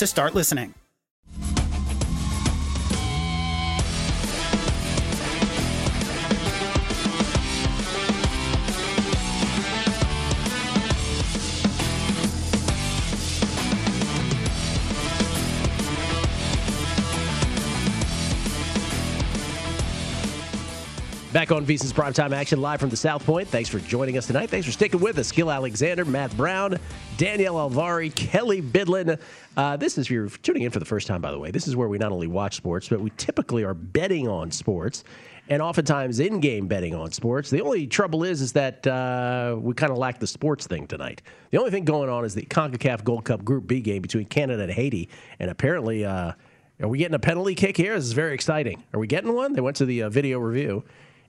to start listening. Back on VSiN's Primetime Action live from the South Point. Thanks for joining us tonight. Thanks for sticking with us. Gill Alexander, Matt Brown, Danielle Alvari, Kelly Bidlin. Uh, this is, if you're tuning in for the first time, by the way, this is where we not only watch sports, but we typically are betting on sports and oftentimes in-game betting on sports. The only trouble is, is that uh, we kind of lack the sports thing tonight. The only thing going on is the CONCACAF Gold Cup Group B game between Canada and Haiti, and apparently, uh, are we getting a penalty kick here? This is very exciting. Are we getting one? They went to the uh, video review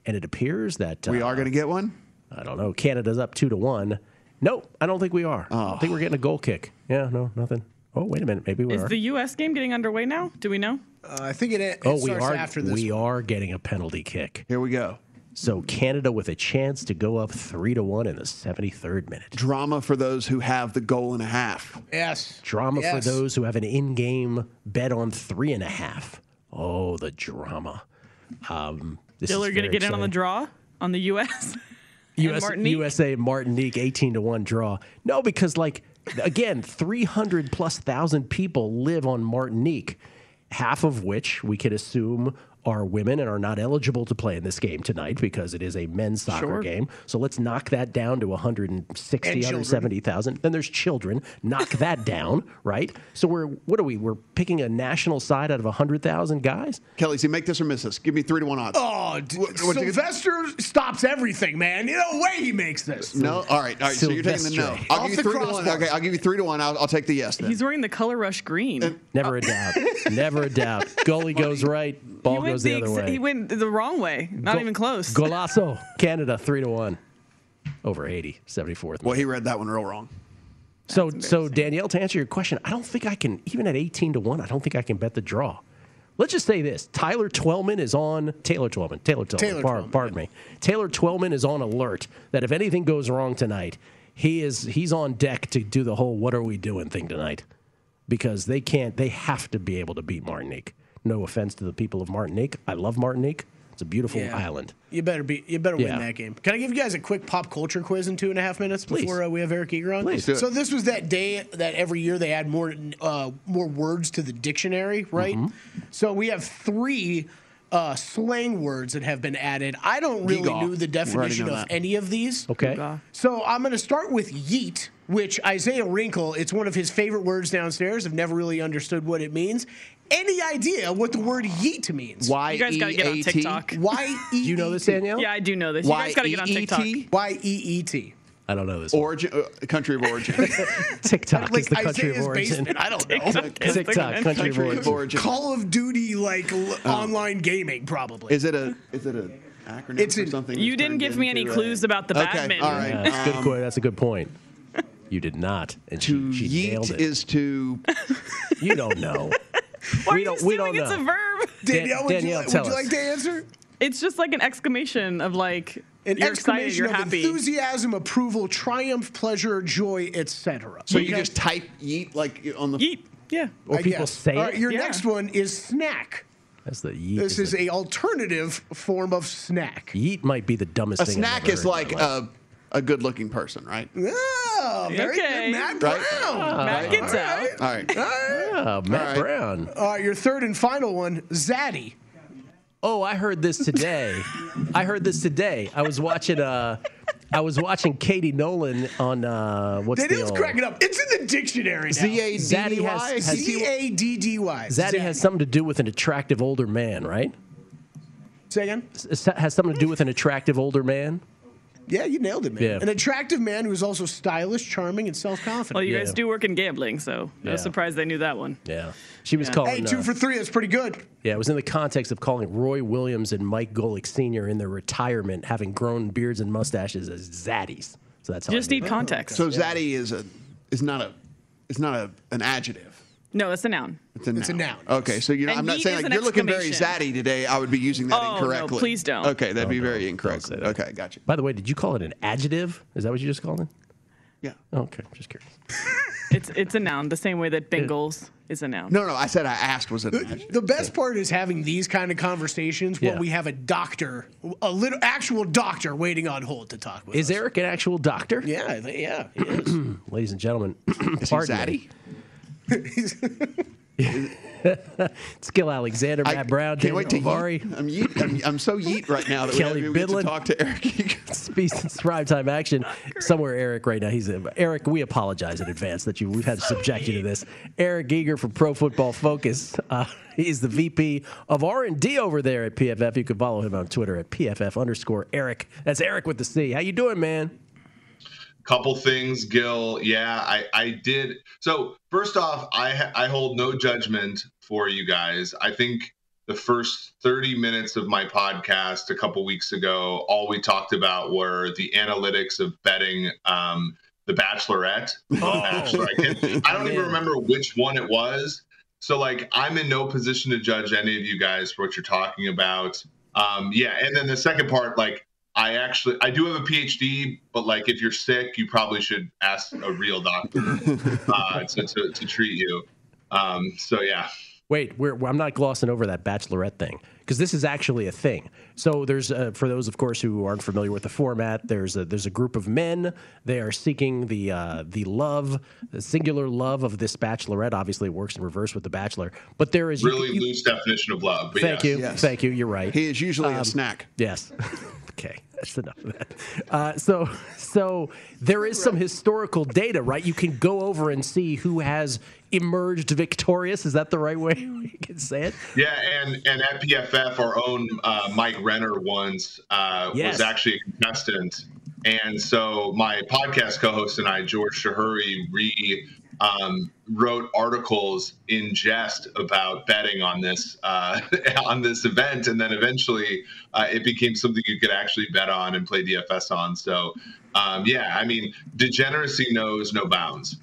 and it appears that we are going to get one. I don't know. Canada's up two to one. No, I don't think we are. Oh. I think we're getting a goal kick. Yeah, no, nothing. Oh, wait a minute. Maybe we Is are. Is the U.S. game getting underway now? Do we know? Uh, I think it. it oh, we starts are. after this. we are getting a penalty kick. Here we go. So Canada with a chance to go up three to one in the seventy third minute. Drama for those who have the goal and a half. Yes. Drama Yes. for those who have an in game bet on three and a half. Oh, the drama. Um, this Still are going to get in on the draw on the U.S. US, Martinique? USA Martinique 18 to 1 draw. No, because like again, 300 plus thousand people live on Martinique, half of which we could assume are women and are not eligible to play in this game tonight because it is a men's soccer Sure. game. So let's knock that down to 160, And children. 170,000. Then there's children. Knock that down, right? So we're what are we? We're picking a national side out of 100,000 guys? Kelly, see, make this or miss this. Give me three to one odds. Oh, d- What- what you- Sylvester stops everything, man. You know, way he makes this. No, all right, all right. So you're taking the no. I'll Off give you the three to one. Okay, I'll give you three to one. I'll, I'll take the yes. Then. He's wearing the color rush green. Never a doubt. Never a doubt. Goalie goes right, he ball goes the, other ex- way. He went the wrong way. Not Go- even close. Golazo, Canada, three to one over 80, 74th. well, he read that one real wrong. so, so Danielle, to answer your question, I don't think I can, even at 18 to one, I don't think I can bet the draw. Let's just say this: Tyler Twellman is on Taylor Twellman. Taylor Twellman. Taylor par- Twellman, pardon me. Taylor Twellman is on alert that if anything goes wrong tonight, he is he's on deck to do the whole "what are we doing" thing tonight, because they can't. They have to be able to beat Martinique. No offense to the people of Martinique. I love Martinique. It's a beautiful Yeah. island. You better be. You better Yeah. win that game. Can I give you guys a quick pop culture quiz in two and a half minutes Please. before uh, we have Eric Eager on? Please. do. So this was that day that every year they add more uh, more words to the dictionary, right? Mm-hmm. So we have three uh, slang words that have been added. I don't really Geegaw. know the definition of that. any of these. Okay. So I'm going to start with yeet, which Isaiah Wrinkle, it's one of his favorite words downstairs. I've never really understood what it means. Any idea what the word yeet means? Y You guys got to get on E A T? TikTok. Y E. You know this, Danielle? Yeah, I do know this. You guys got to get on TikTok. Y-E-E-T? Y E E T. I don't know this. Origin, uh, country of origin. TikTok is Like the country Isaiah's of origin. basement. I don't know. TikTok, country of origin. origin. Call of Duty, like l- online gaming, probably. Is it a is it a acronym It's for a- something? You didn't give me any into a- clues about the Okay, badminton. all right. Yeah, that's, a good, Um, that's a good point. You did not, and To she, she nailed yeet it. is to you don't know. Why we are don't. you we don't assuming it's a verb? Danielle, would, Danielle, you, tell would you us. like to answer? It's just like an exclamation of like An you're excited, exclamation you're of happy. enthusiasm, approval, triumph, pleasure, joy, etc. so you just type yeet like on the Yeet. Yeah. Or I people guess. say All right, it. your Yeah. next one is snack. That's the yeet. This is isn't a alternative form of snack. yeet might be the dumbest a thing. I've snack ever is heard in my like life. a a good looking person, right? Oh, very Okay. good, Matt Right. Brown. Matt gets out. All right. Oh, Matt All right. Brown. All right, your third and final one, Zaddy. Oh, I heard this today. I heard this today. I was watching. Uh, I was watching Katie Nolan on uh, what's the Daniel's old- cracking up. It's in the dictionary now. Z A D Zaddy has- has- Z A D D Y. Zaddy has something to do with an attractive older man, right? Say again? S- Has something to do with an attractive older man. Yeah, you nailed it, man. Yeah. An attractive man who is also stylish, charming, and self-confident. Well, you Yeah. guys do work in gambling, so no Yeah. surprise they knew that one. Yeah, she was Yeah. calling. hey, two uh, for three. That's pretty good. Yeah, it was in the context of calling Roy Williams and Mike Golic Sr. in their retirement, having grown beards and mustaches as zaddies. So that's how You I just knew need that. context. So zaddy is a is not a is not a an adjective. No, that's a noun. It's a noun. It's a noun. Okay, so you're not, And I'm not saying like you're looking very exclamation. zaddy today. I would be using that Oh, no, incorrectly. please don't. Okay, that'd be Don't- very don't- incorrect. don't say. Okay, gotcha. By the way, did you call it an adjective? Is that what you just called it? Yeah. Okay, just curious. It's it's a noun, the same way that Bengals is a noun. No, no. I said I asked was it an uh, adjective. The best part is having these kind of conversations when Yeah. we have a doctor, a little actual doctor, waiting on hold to talk with Is us. Eric an actual doctor? Yeah, yeah. he is. Ladies and gentlemen, Is he pardon me. zaddy? Gill Alexander, Matt I Brown, can't wait to yeet. I'm, yeet. I'm, I'm so yeet right now that Kelly we, we get Bidlin. to talk to Eric. Speaks in primetime action. Somewhere, Eric, right now. He's a, Eric. We apologize in advance that you we've had to subject you to this. Eric Eager from Pro Football Focus. Uh, he's the VP of R and D over there at PFF. You can follow him on Twitter at PFF underscore Eric. That's Eric with the C. How you doing, man? Couple things gil. Yeah i i did. So first off i i hold no judgment for you guys. I think the first 30 minutes of my podcast a couple weeks ago all we talked about were the analytics of betting um the bachelorette. Or the bachelor I, I don't even remember which one it was. So like i'm in no position to judge any of you guys for what you're talking about. Um yeah and then the second part like I actually I do have a PhD, but like if you're sick, you probably should ask a real doctor uh, to, to to treat you. Um, so yeah, Wait, we're, I'm not glossing over that bachelorette thing because this is actually a thing. So there's, uh, for those, of course, who aren't familiar with the format, there's a there's a group of men. They are seeking the uh, the love, the singular love of this bachelorette. Obviously, it works in reverse with the bachelor, but there is you- really you- loose definition of love. But Thank yes. you, Yes. thank you. You're right. He is usually Um, a snack. Yes. okay, that's enough of that. Uh, so, so there is some historical data, right? You can go over and see who has emerged victorious. Is that the right way we can say it? Yeah, and and at PFF, our own uh, Mike Renner once uh, Yes. was actually a contestant, and so my podcast co-host and I, George Chahrouri, re um, wrote articles in jest about betting on this uh, on this event, and then eventually uh, it became something you could actually bet on and play DFS on. So, um, yeah, I mean, degeneracy knows no bounds.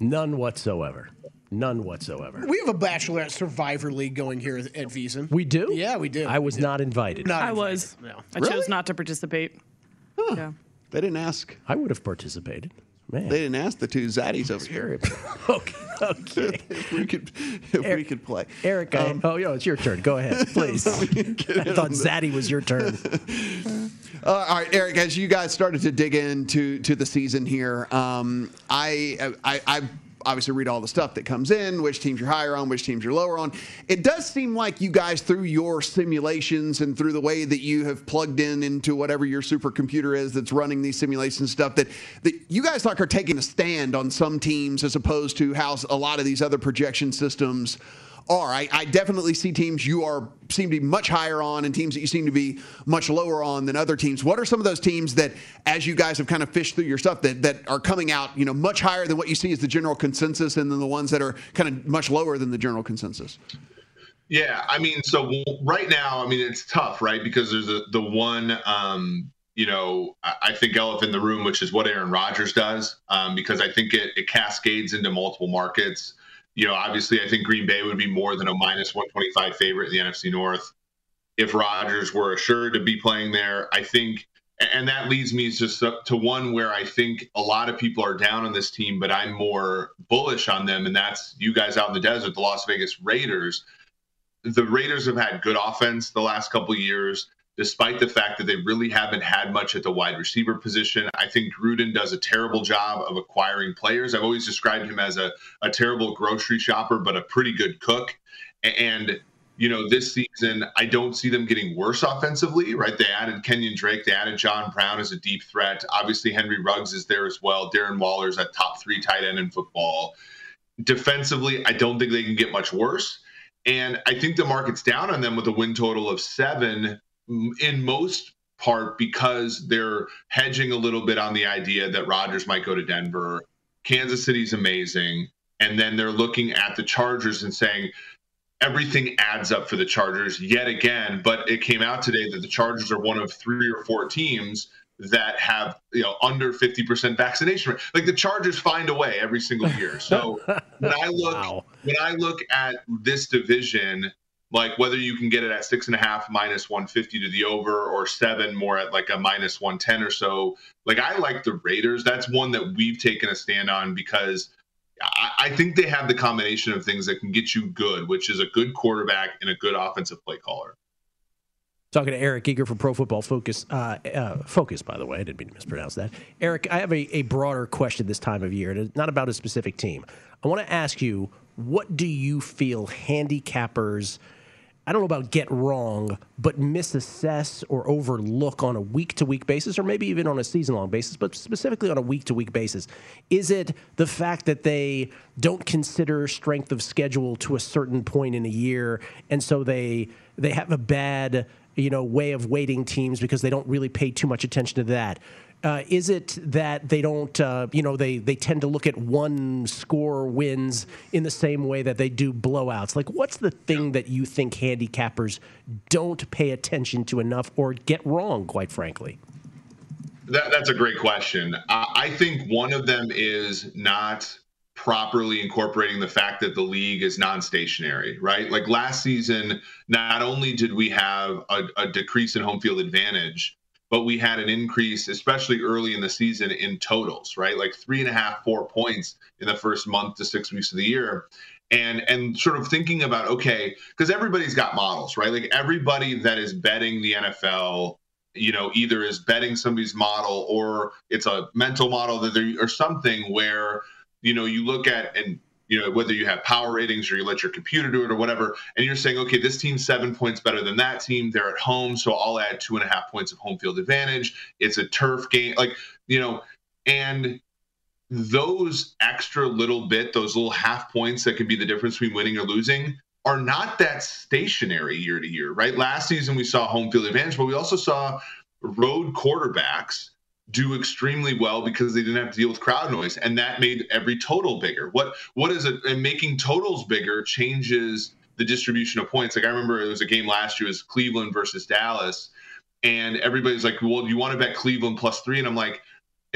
None whatsoever. None whatsoever. We have a Bachelorette Survivor League going here at VSiN. We do? Yeah, we do. I was not invited. Not I invited, was. no. I Really? chose not to participate. Yeah. They didn't ask. I would have participated. Man. They didn't ask the two zaddies over here okay. Okay. if we could if we could play. Eric, I, oh, yeah, it's your turn. Go ahead, please. I thought Zaddy was your turn. Uh, all right, Eric. As you guys started to dig into to the season here, um, I, I I obviously read all the stuff that comes in, which teams you're higher on, which teams you're lower on. It does seem like you guys, through your simulations and through the way that you have plugged in into whatever your supercomputer is that's running these simulation stuff, that, that you guys like are taking a stand on some teams as opposed to how a lot of these other projection systems are. I, I, definitely see teams you are seem to be much higher on, and teams that you seem to be much lower on than other teams. What are some of those teams that, as you guys have kind of fished through your stuff, that that are coming out, you know, much higher than what you see as the general consensus, and then the ones that are kind of much lower than the general consensus? Yeah, I mean, so right now, I mean, it's tough, right? Because there's a, the one, um, you know, I think elephant in the room, which is what Aaron Rodgers does, um, because I think it, it cascades into multiple markets you know, obviously, I think Green Bay would be more than a minus 125 favorite in the NFC North if Rodgers were assured to be playing there. I think, and that leads me just to one where I think a lot of people are down on this team, but I'm more bullish on them, and that's you guys out in the desert, the Las Vegas Raiders. The Raiders have had good offense the last couple years despite the fact that they really haven't had much at the wide receiver position. I think Gruden does a terrible job of acquiring players. I've always described him as a, a terrible grocery shopper, but a pretty good cook. And, you know, this season, I don't see them getting worse offensively, right? They added Kenyon Drake, they added John Brown as a deep threat. Obviously, Henry Ruggs is there as well. Darren Waller's a top three tight end in football. Defensively, I don't think they can get much worse. And I think the market's down on them with a win total of seven in most part because they're hedging a little bit on the idea that Rodgers might go to Denver. Kansas City's amazing. And then they're looking at the Chargers and saying, everything adds up for the Chargers yet again. But it came out today that the Chargers are one of three or four teams that have you know under 50% vaccination rate. Like the Chargers find a way every single year. So when I look wow. when I look at this division like whether you can get it at six and a half minus 150 to the over or seven more at like a minus 110 or so. Like I like the Raiders. That's one that we've taken a stand on because I, I think they have the combination of things that can get you good, which is a good quarterback and a good offensive play caller. Talking to Eric Eager from Pro Football Focus. Uh, uh, Focus, by the way, I didn't mean to mispronounce that. Eric, I have a, a broader question this time of year, and not about a specific team. I want to ask you, what do you feel handicappers – I don't know about get wrong, but misassess or overlook on a week to week basis, or maybe even on a season long basis, but specifically on a week to week basis? Is it the fact that they don't consider strength of schedule to a certain point in a year, and so they they have a bad you know way of weighting teams because they don't really pay too much attention to that? Uh, is it that they don't, uh, you know, they, they tend to look at one score wins in the same way that they do blowouts? Like, what's the thing that you think handicappers don't pay attention to enough or get wrong, quite frankly? That, that's a great question. Uh, I think one of them is not properly incorporating the fact that the league is non-stationary, right? Like last season, not only did we have a, a decrease in home field advantage, but we had an increase, especially early in the season, in totals, right? Like three and a half, four points in the first month to six weeks of the year. And and sort of thinking about, okay, because everybody's got models, right? Like everybody that is betting the NFL, you know, either is betting somebody's model or it's a mental model that there or something where, you know, you look at and you know, whether you have power ratings or you let your computer do it or whatever, and you're saying, okay, this team's seven points better than that team. They're at home, so I'll add two and a half points of home field advantage. It's a turf game, like you know, and those extra little bit, those little half points that can be the difference between winning or losing, are not that stationary year to year, right? Last season we saw home field advantage, but we also saw road quarterbacks do extremely well because they didn't have to deal with crowd noise and that made every total bigger. What what is it and making totals bigger changes the distribution of points. Like i remember it was a game last year it was cleveland versus dallas and everybody's like well you want to bet cleveland plus three? And i'm like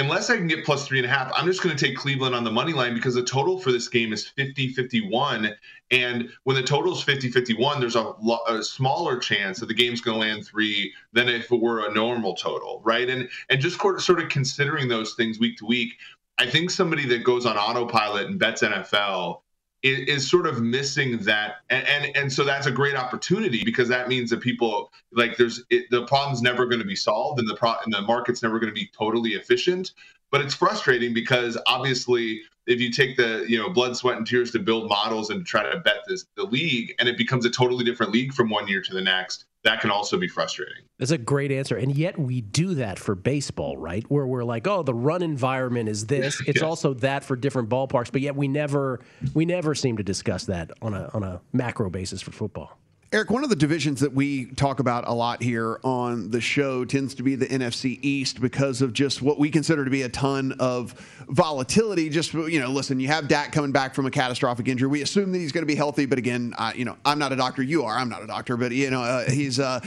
unless I can get plus three and a half, I'm just going to take Cleveland on the money line because the total for this game is 50 51. And when the total is 50 51, there's a, lo- a smaller chance that the game's going to land three than if it were a normal total, right? And and just sort of considering those things week to week, I think somebody that goes on autopilot and bets NFL is, is sort of missing that and, and, and so that's a great opportunity because that means that people like there's it, the problem's never going to be solved and the pro and the market's never going to be totally efficient. But it's frustrating because obviously if you take the you know blood, sweat, and tears to build models and try to bet this the league, and it becomes a totally different league from one year to the next, that can also be frustrating. That's a great answer. And yet we do that for baseball, right? Where we're like, oh, the run environment is this. It's also that for different ballparks, but yet we never we never seem to discuss that on a on a macro basis for football. Eric, one of the divisions that we talk about a lot here on the show tends to be the NFC East because of just what we consider to be a ton of volatility. Just you know, listen, you have Dak coming back from a catastrophic injury. We assume that he's going to be healthy, but again, I, you know, I'm not a doctor. You are. I'm not a doctor, but you know, uh, he's uh,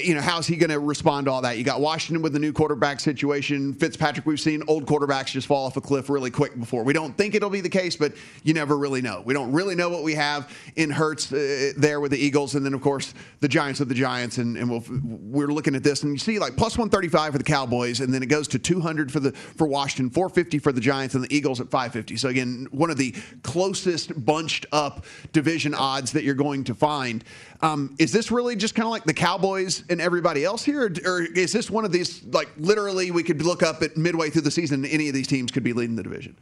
you know, how's he going to respond to all that? You got Washington with the new quarterback situation. Fitzpatrick, we've seen old quarterbacks just fall off a cliff really quick before. We don't think it'll be the case, but you never really know. We don't really know what we have in Hurts uh, there with the Eagles. And then of course the Giants of the Giants, and, and we'll, we're looking at this, and you see like plus 135 for the Cowboys, and then it goes to 200 for the for Washington, 450 for the Giants, and the Eagles at 550. So again, one of the closest bunched up division odds that you're going to find. Um, is this really just kind of like the Cowboys and everybody else here, or, is this one of these like literally we could look up at midway through the season, any of these teams could be leading the division?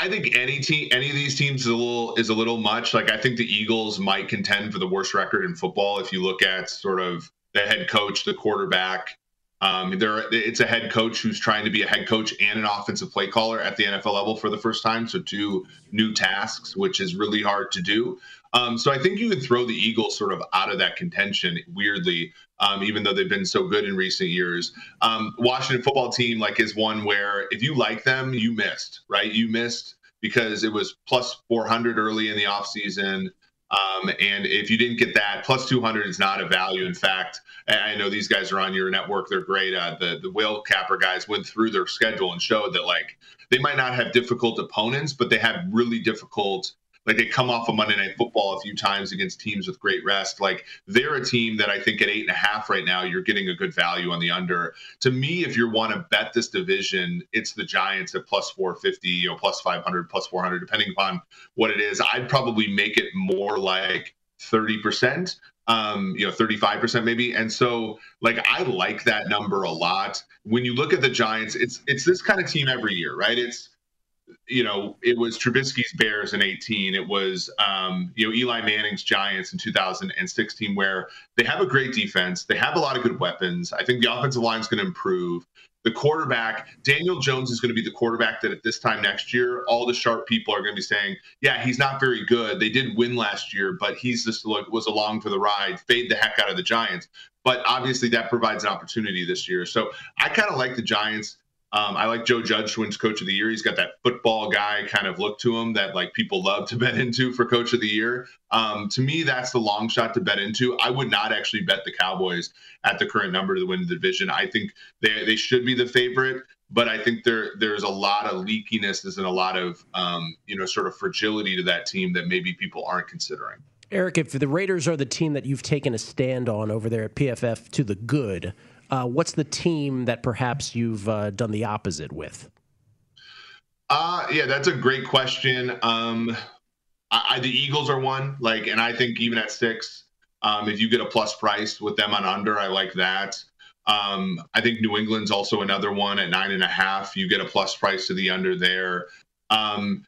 I think any team, any of these teams is a little is a little much. Like I think the Eagles might contend for the worst record in football if you look at sort of the head coach, the quarterback. Um, there, it's a head coach who's trying to be a head coach and an offensive play caller at the NFL level for the first time. So two new tasks, which is really hard to do. Um, so I think you could throw the Eagles sort of out of that contention weirdly, um, even though they've been so good in recent years. Um, Washington football team like is one where if you like them, you missed, right? You missed because it was plus 400 early in the offseason. Um, and if you didn't get that, plus 200 is not a value. In fact, I know these guys are on your network. They're great. Uh, the, the whale capper guys went through their schedule and showed that, like, they might not have difficult opponents, but they have really difficult like they come off of Monday Night Football a few times against teams with great rest. Like they're a team that I think at eight and a half right now, you're getting a good value on the under. To me, if you want to bet this division, it's the Giants at plus 450, you know, plus 500, plus 400, depending upon what it is. I'd probably make it more like 30% um you know 35% maybe and so like i like that number a lot when you look at the giants it's it's this kind of team every year right it's you know, it was Trubisky's Bears in 18. It was, um, you know, Eli Manning's Giants in 2016, where they have a great defense. They have a lot of good weapons. I think the offensive line is going to improve. The quarterback, Daniel Jones, is going to be the quarterback that at this time next year, all the sharp people are going to be saying, yeah, he's not very good. They did win last year, but he's just like, was along for the ride, fade the heck out of the Giants. But obviously, that provides an opportunity this year. So I kind of like the Giants. Um, I like Joe Judge to win Coach of the Year. He's got that football guy kind of look to him that like people love to bet into for Coach of the Year. Um, to me, that's the long shot to bet into. I would not actually bet the Cowboys at the current number to win the division. I think they they should be the favorite, but I think there there's a lot of leakiness and a lot of um, you know sort of fragility to that team that maybe people aren't considering. Eric, if the Raiders are the team that you've taken a stand on over there at PFF to the good uh, what's the team that perhaps you've uh, done the opposite with? Uh, yeah, that's a great question. Um, I, I, the Eagles are one, like, and I think even at six, um, if you get a plus price with them on under, I like that. Um, I think New England's also another one at nine and a half. You get a plus price to the under there. Um,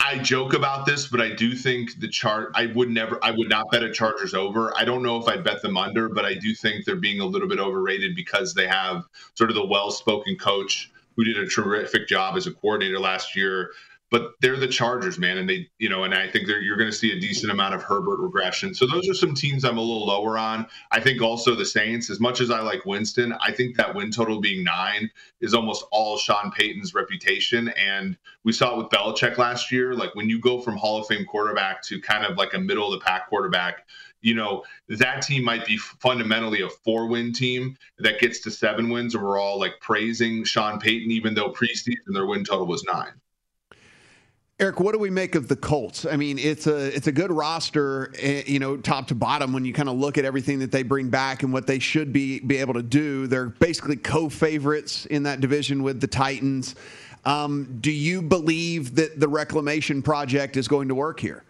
I joke about this, but I do think the chart. I would never. I would not bet a Chargers over. I don't know if I'd bet them under, but I do think they're being a little bit overrated because they have sort of the well-spoken coach who did a terrific job as a coordinator last year but they're the Chargers, man, and they, you know, and I think you're going to see a decent amount of Herbert regression. So those are some teams I'm a little lower on. I think also the Saints, as much as I like Winston, I think that win total being nine is almost all Sean Payton's reputation, and we saw it with Belichick last year. Like when you go from Hall of Fame quarterback to kind of like a middle of the pack quarterback, you know, that team might be fundamentally a four win team that gets to seven wins, and we're all like praising Sean Payton, even though preseason their win total was nine. Eric, what do we make of the Colts? I mean, it's a it's a good roster, eh, you know, top to bottom. When you kind of look at everything that they bring back and what they should be be able to do, they're basically co-favorites in that division with the Titans. Um, do you believe that the reclamation project is going to work here?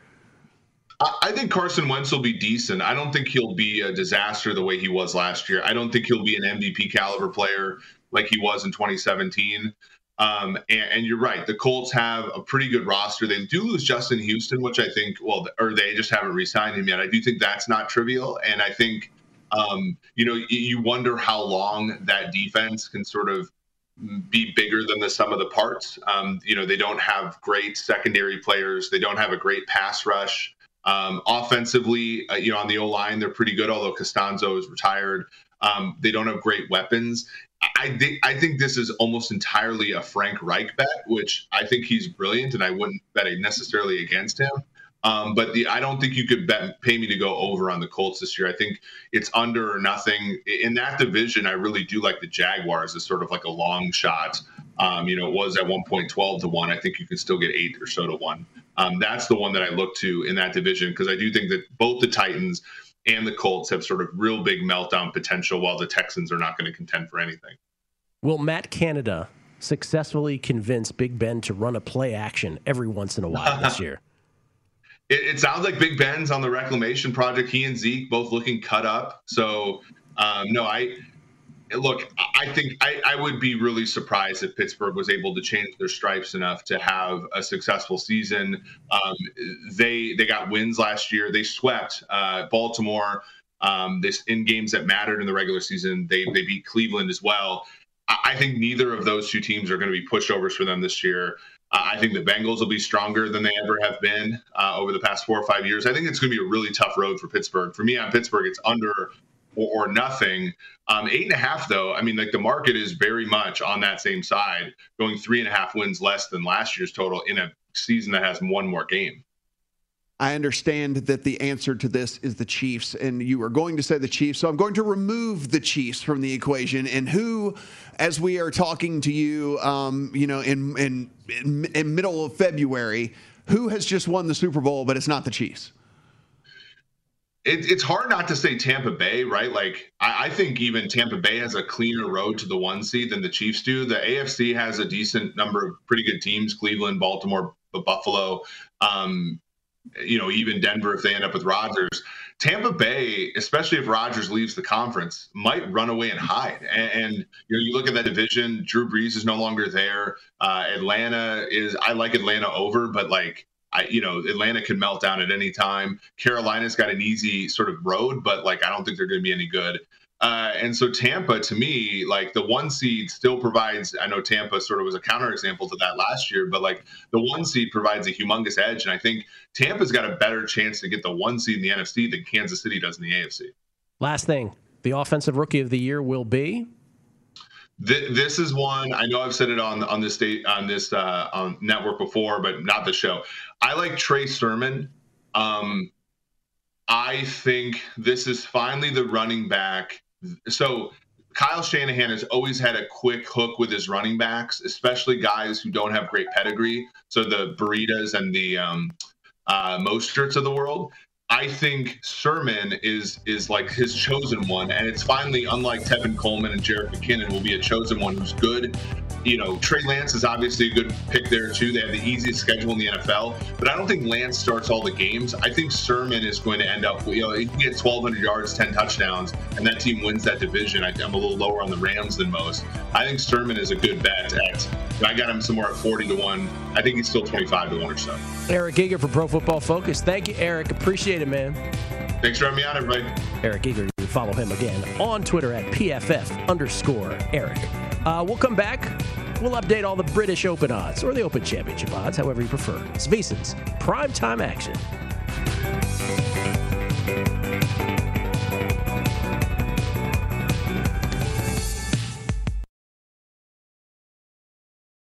I think Carson Wentz will be decent. I don't think he'll be a disaster the way he was last year. I don't think he'll be an MVP caliber player like he was in 2017. Um, and, and, you're right. The Colts have a pretty good roster. They do lose Justin Houston, which I think, well, or they just haven't re-signed him yet. I do think that's not trivial, and I think, um, you know, you wonder how long that defense can sort of be bigger than the sum of the parts. Um, you know, they don't have great secondary players. They don't have a great pass rush. Um, offensively, uh, you know, on the O line, they're pretty good, although Castonzo is retired. Um, they don't have great weapons. I think I think this is almost entirely a Frank Reich bet, which I think he's brilliant, and I wouldn't bet it necessarily against him. Um, but the I don't think you could bet pay me to go over on the Colts this year. I think it's under or nothing in that division. I really do like the Jaguars as sort of like a long shot. Um, you know, it was at one point twelve to one. I think you can still get eight or so to one. Um, that's the one that I look to in that division because I do think that both the Titans and the Colts have sort of real big meltdown potential, while the Texans are not going to contend for anything. Will Matt Canada successfully convince Big Ben to run a play action every once in a while this year? It, it, sounds like Big Ben's on the reclamation project. He and Zeke both looking cut up. So, um, no, I look, I think I, I, would be really surprised if Pittsburgh was able to change their stripes enough to have a successful season. Um, they they got wins last year. They swept uh, Baltimore. Um, this in games that mattered in the regular season. They they beat Cleveland as well. I, I think neither of those two teams are going to be pushovers for them this year. I think the Bengals will be stronger than they ever have been uh, over the past four or five years. I think it's going to be a really tough road for Pittsburgh. For me on Pittsburgh, it's under or, or nothing. Um, eight and a half, though, I mean, like the market is very much on that same side, going three and a half wins less than last year's total in a season that has one more game. I understand that the answer to this is the Chiefs, and you are going to say the Chiefs. So I'm going to remove the Chiefs from the equation. And who, as we are talking to you, um, you know, in, in in in middle of February, who has just won the Super Bowl, but it's not the Chiefs? It, it's hard not to say Tampa Bay, right? Like I, I, think even Tampa Bay has a cleaner road to the one seed than the Chiefs do. The AFC has a decent number of pretty good teams: Cleveland, Baltimore, Buffalo. Um, you know, even Denver if they end up with Rodgers. Tampa Bay, especially if Rodgers leaves the conference, might run away and hide. And, and you know, you look at that division. Drew Brees is no longer there. Uh, Atlanta is. I like Atlanta over, but like I, you know, Atlanta could melt down at any time. Carolina's got an easy sort of road, but like I don't think they're going to be any good. Uh, and so Tampa, to me, like the one seed still provides. I know Tampa sort of was a counterexample to that last year, but like the one seed provides a humongous edge, and I think Tampa's got a better chance to get the one seed in the NFC than Kansas City does in the AFC. Last thing, the offensive rookie of the year will be this is one I know I've said it on on this state on this uh, on network before, but not the show. I like Trey Sermon. Um, I think this is finally the running back. So Kyle Shanahan has always had a quick hook with his running backs, especially guys who don't have great pedigree. So the Breidas and the um, uh, Mosterts of the world. I think Sermon is is like his chosen one, and it's finally unlike Tevin Coleman and Jerick McKinnon will be a chosen one who's good. You know, Trey Lance is obviously a good pick there too. They have the easiest schedule in the NFL, but I don't think Lance starts all the games. I think Sermon is going to end up, you know, he can get 1,200 yards, 10 touchdowns, and that team wins that division. I, am a little lower on the Rams than most. I think Sermon is a good bet. At, I got him somewhere at 40 to one. I think he's still 25 to one or so. Eric Eager for Pro Football Focus. Thank you, Eric. Appreciate man. Thanks for having me on, everybody. Eric Eager. You follow him again on Twitter at PFF underscore Eric. Uh, we'll come back. We'll update all the British Open odds or the Open Championship odds, however you prefer. It's prime time action.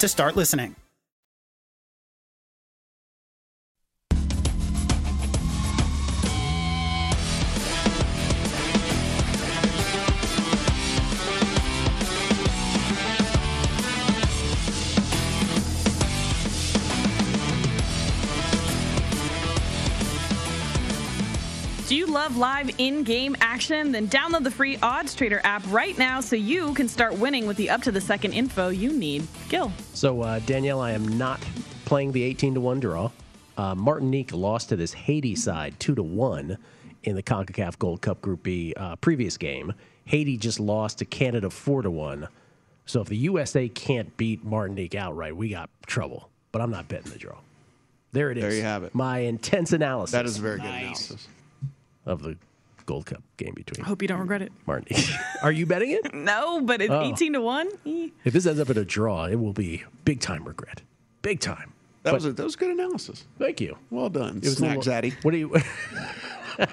to start listening. Love live in game action? Then download the free Odds Trader app right now so you can start winning with the up to the second info you need. Gill. So, uh, Danielle, I am not playing the 18 to 1 draw. Uh, Martinique lost to this Haiti side 2 to 1 in the CONCACAF Gold Cup Group B uh, previous game. Haiti just lost to Canada 4 to 1. So, if the USA can't beat Martinique outright, we got trouble. But I'm not betting the draw. There it is. There you have it. My intense analysis. That is a very good analysis. Of the Gold Cup game between I hope you don't regret it. Martinique. Are you betting it? No, but it's Oh. 18 to 1. Eh. If this ends up in a draw, it will be big time regret. Big time. That But- was a, that was good analysis. Thank you. Well done. It was a Snack little- Zaddy. What do you?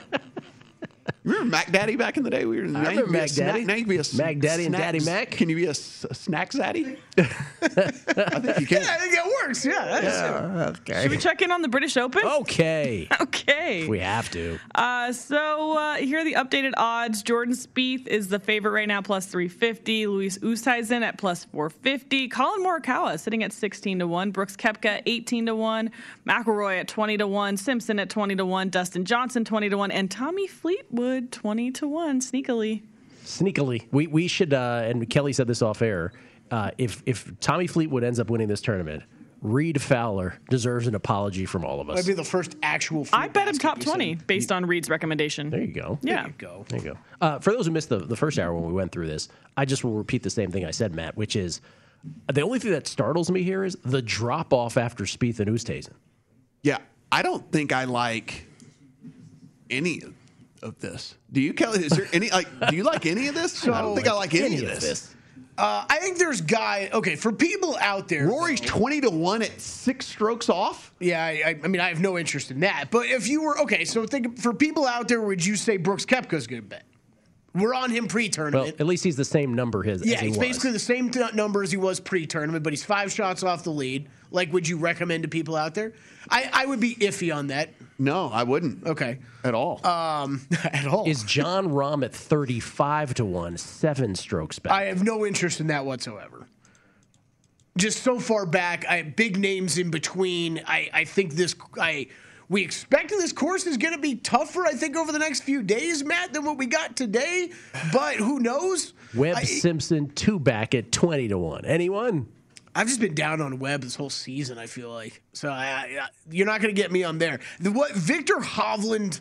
Remember Mac Daddy back in the day? We were now I you remember can be Mac snack- Daddy. Now you can be a Mac Daddy and snack- Daddy Mac. Can you be a, s- a snack zaddy? I think you can. Yeah, I think that works. Yeah. That's okay. Should we check in on the British Open? Okay. Okay. If we have to. Uh, so uh, here are the updated odds. Jordan Spieth is the favorite right now, plus 350. Louis Oosthuizen at plus 450. Collin Morikawa sitting at 16 to one. Brooks Koepka 18 to one. McIlroy at 20 to one. Simpson at 20 to one. Dustin Johnson 20 to one, and Tommy Fleetwood 20 to one. Sneakily. Sneakily, we we should. Uh, and Kelly said this off air. Uh, if if Tommy Fleetwood ends up winning this tournament, Reed Fowler deserves an apology from all of us. Might be the first actual. I bet him top 20 based on Reed's recommendation. There you go. Yeah. There you go. There you go. Uh, for those who missed the, the first hour when we went through this, I just will repeat the same thing I said, Matt, which is the only thing that startles me here is the drop off after Spieth and Oosthuizen. Yeah, I don't think I like any of this. Do you, Kelly? Is there any like? Do you like any of this? I don't think I like any, of this. Uh, I think there's guy. Okay, for people out there, Rory's twenty to one at six strokes off. Yeah, I, I, I mean, I have no interest in that. But if you were okay, so think for people out there, would you say Brooks Koepka's going to bet? We're on him pre-tournament. at least he's the same number his. yeah, as he he's was. basically the same t- number as he was pre-tournament, but he's five shots off the lead. Like, would you recommend to people out there? I, I would be iffy on that. No, I wouldn't. Okay. At all. Um, at all. Is Jon Rahm at 35 to 1, seven strokes back? I have no interest in that whatsoever. Just so far back, I big names in between. I, I think this I we expect this course is going to be tougher. I think over the next few days, Matt, than what we got today. But who knows? Webb I, Simpson, two back at 20 to 1. Anyone? I've just been down on Webb this whole season. I feel like so. I, I, you're not going to get me on there. The, what Viktor Hovland?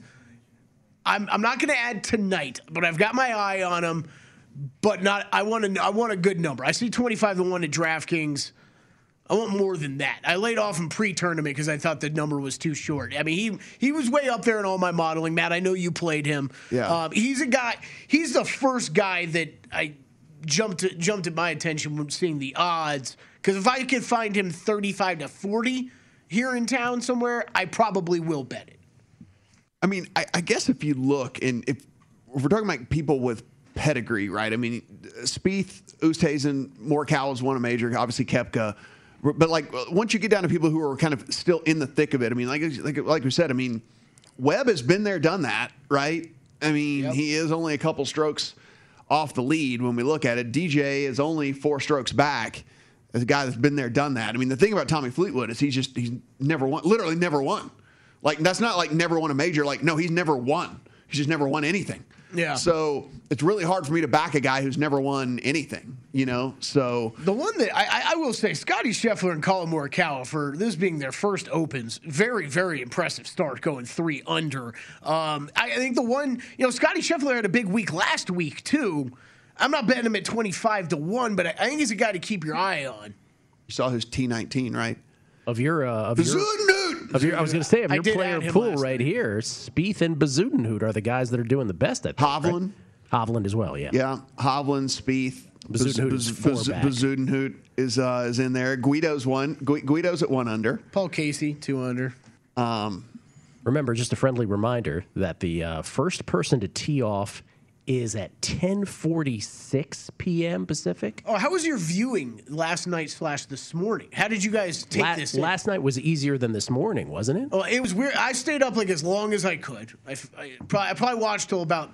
I'm I'm not going to add tonight, but I've got my eye on him. But not. I want to. I want a good number. I see 25 to one at DraftKings. I want more than that. I laid off him pre-tournament because I thought the number was too short. I mean, he he was way up there in all my modeling. Matt, I know you played him. Yeah. Um, he's a guy. He's the first guy that I jumped to, jumped at my attention when seeing the odds. Because if I could find him 35 to 40 here in town somewhere, I probably will bet it. I mean, I, I guess if you look and if, if we're talking about people with pedigree, right? I mean, Spieth, Oosthuizen, Morikawa's won a major, obviously Koepka. But like once you get down to people who are kind of still in the thick of it, I mean, like like like we said, I mean, Webb has been there, done that, right? I mean, he is only a couple strokes off the lead when we look at it. DJ is only four strokes back as a guy that's been there, done that. I mean, the thing about Tommy Fleetwood is he's just he's never won, literally never won. Like that's not like never won a major. Like no, he's never won. He's just never won anything. Yeah. So it's really hard for me to back a guy who's never won anything. You know. So The one that I, I, I will say, Scottie Scheffler and Collin Morikawa for this being their first Opens, very very impressive start, going three under. Um, I, I think the one, you know, Scottie Scheffler had a big week last week too. I'm not betting him at 25 to one, but I, I think he's a guy to keep your eye on. you saw his T19, right? Of your, uh, of your, Bezuidenhout! Of your, I was going to say, of I your did player pool last right here, Spieth and Bezuidenhout are the guys that are doing the best at that. Hovland. Right? Hovland as well, yeah. Yeah, Hovland, Spieth, Bezuidenhout Baz- is four Baz- back. Is uh, is in there. Guido's one. Guido's at one under. Paul Casey two under. Um, Remember, just a friendly reminder that the uh, first person to tee off is at 10:46 p.m. Pacific. Oh, how was your viewing last night slash this morning? How did you guys take La- this? in? last night was easier than this morning, wasn't it? Oh, it was weird. I stayed up like as long as I could. I, f- I probably, I probably watched till about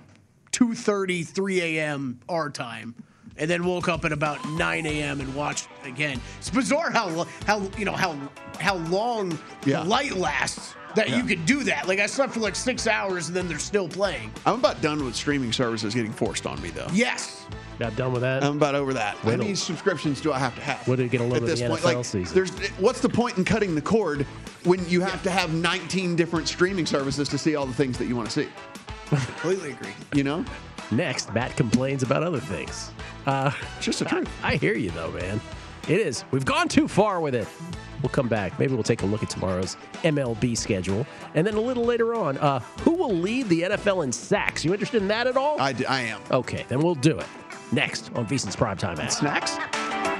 2.30, 3 a.m. our time, and then woke up at about 9 a.m. and watched again. It's bizarre how how you know how how long Yeah. the light lasts that Yeah. you could do that. Like I slept for like six hours and then they're still playing. I'm about done with streaming services getting forced on me, though. Yes. Got done with that. I'm about over that. How many subscriptions do I have to have? Wait till you get a load at of this the point? NFL like, season. There's what's the point in cutting the cord when you have to have 19 different streaming services to see all the things that you want to see? Completely agree. You know, Next, Matt complains about other things. Uh, just the truth. I hear you though, man. It is. We've gone too far with it. We'll come back. Maybe we'll take a look at tomorrow's MLB schedule, and then a little later on, uh, who will lead the NFL in sacks? You interested in that at all? I, d- I am. Okay, then we'll do it next on VSiN's Primetime Act. Snacks.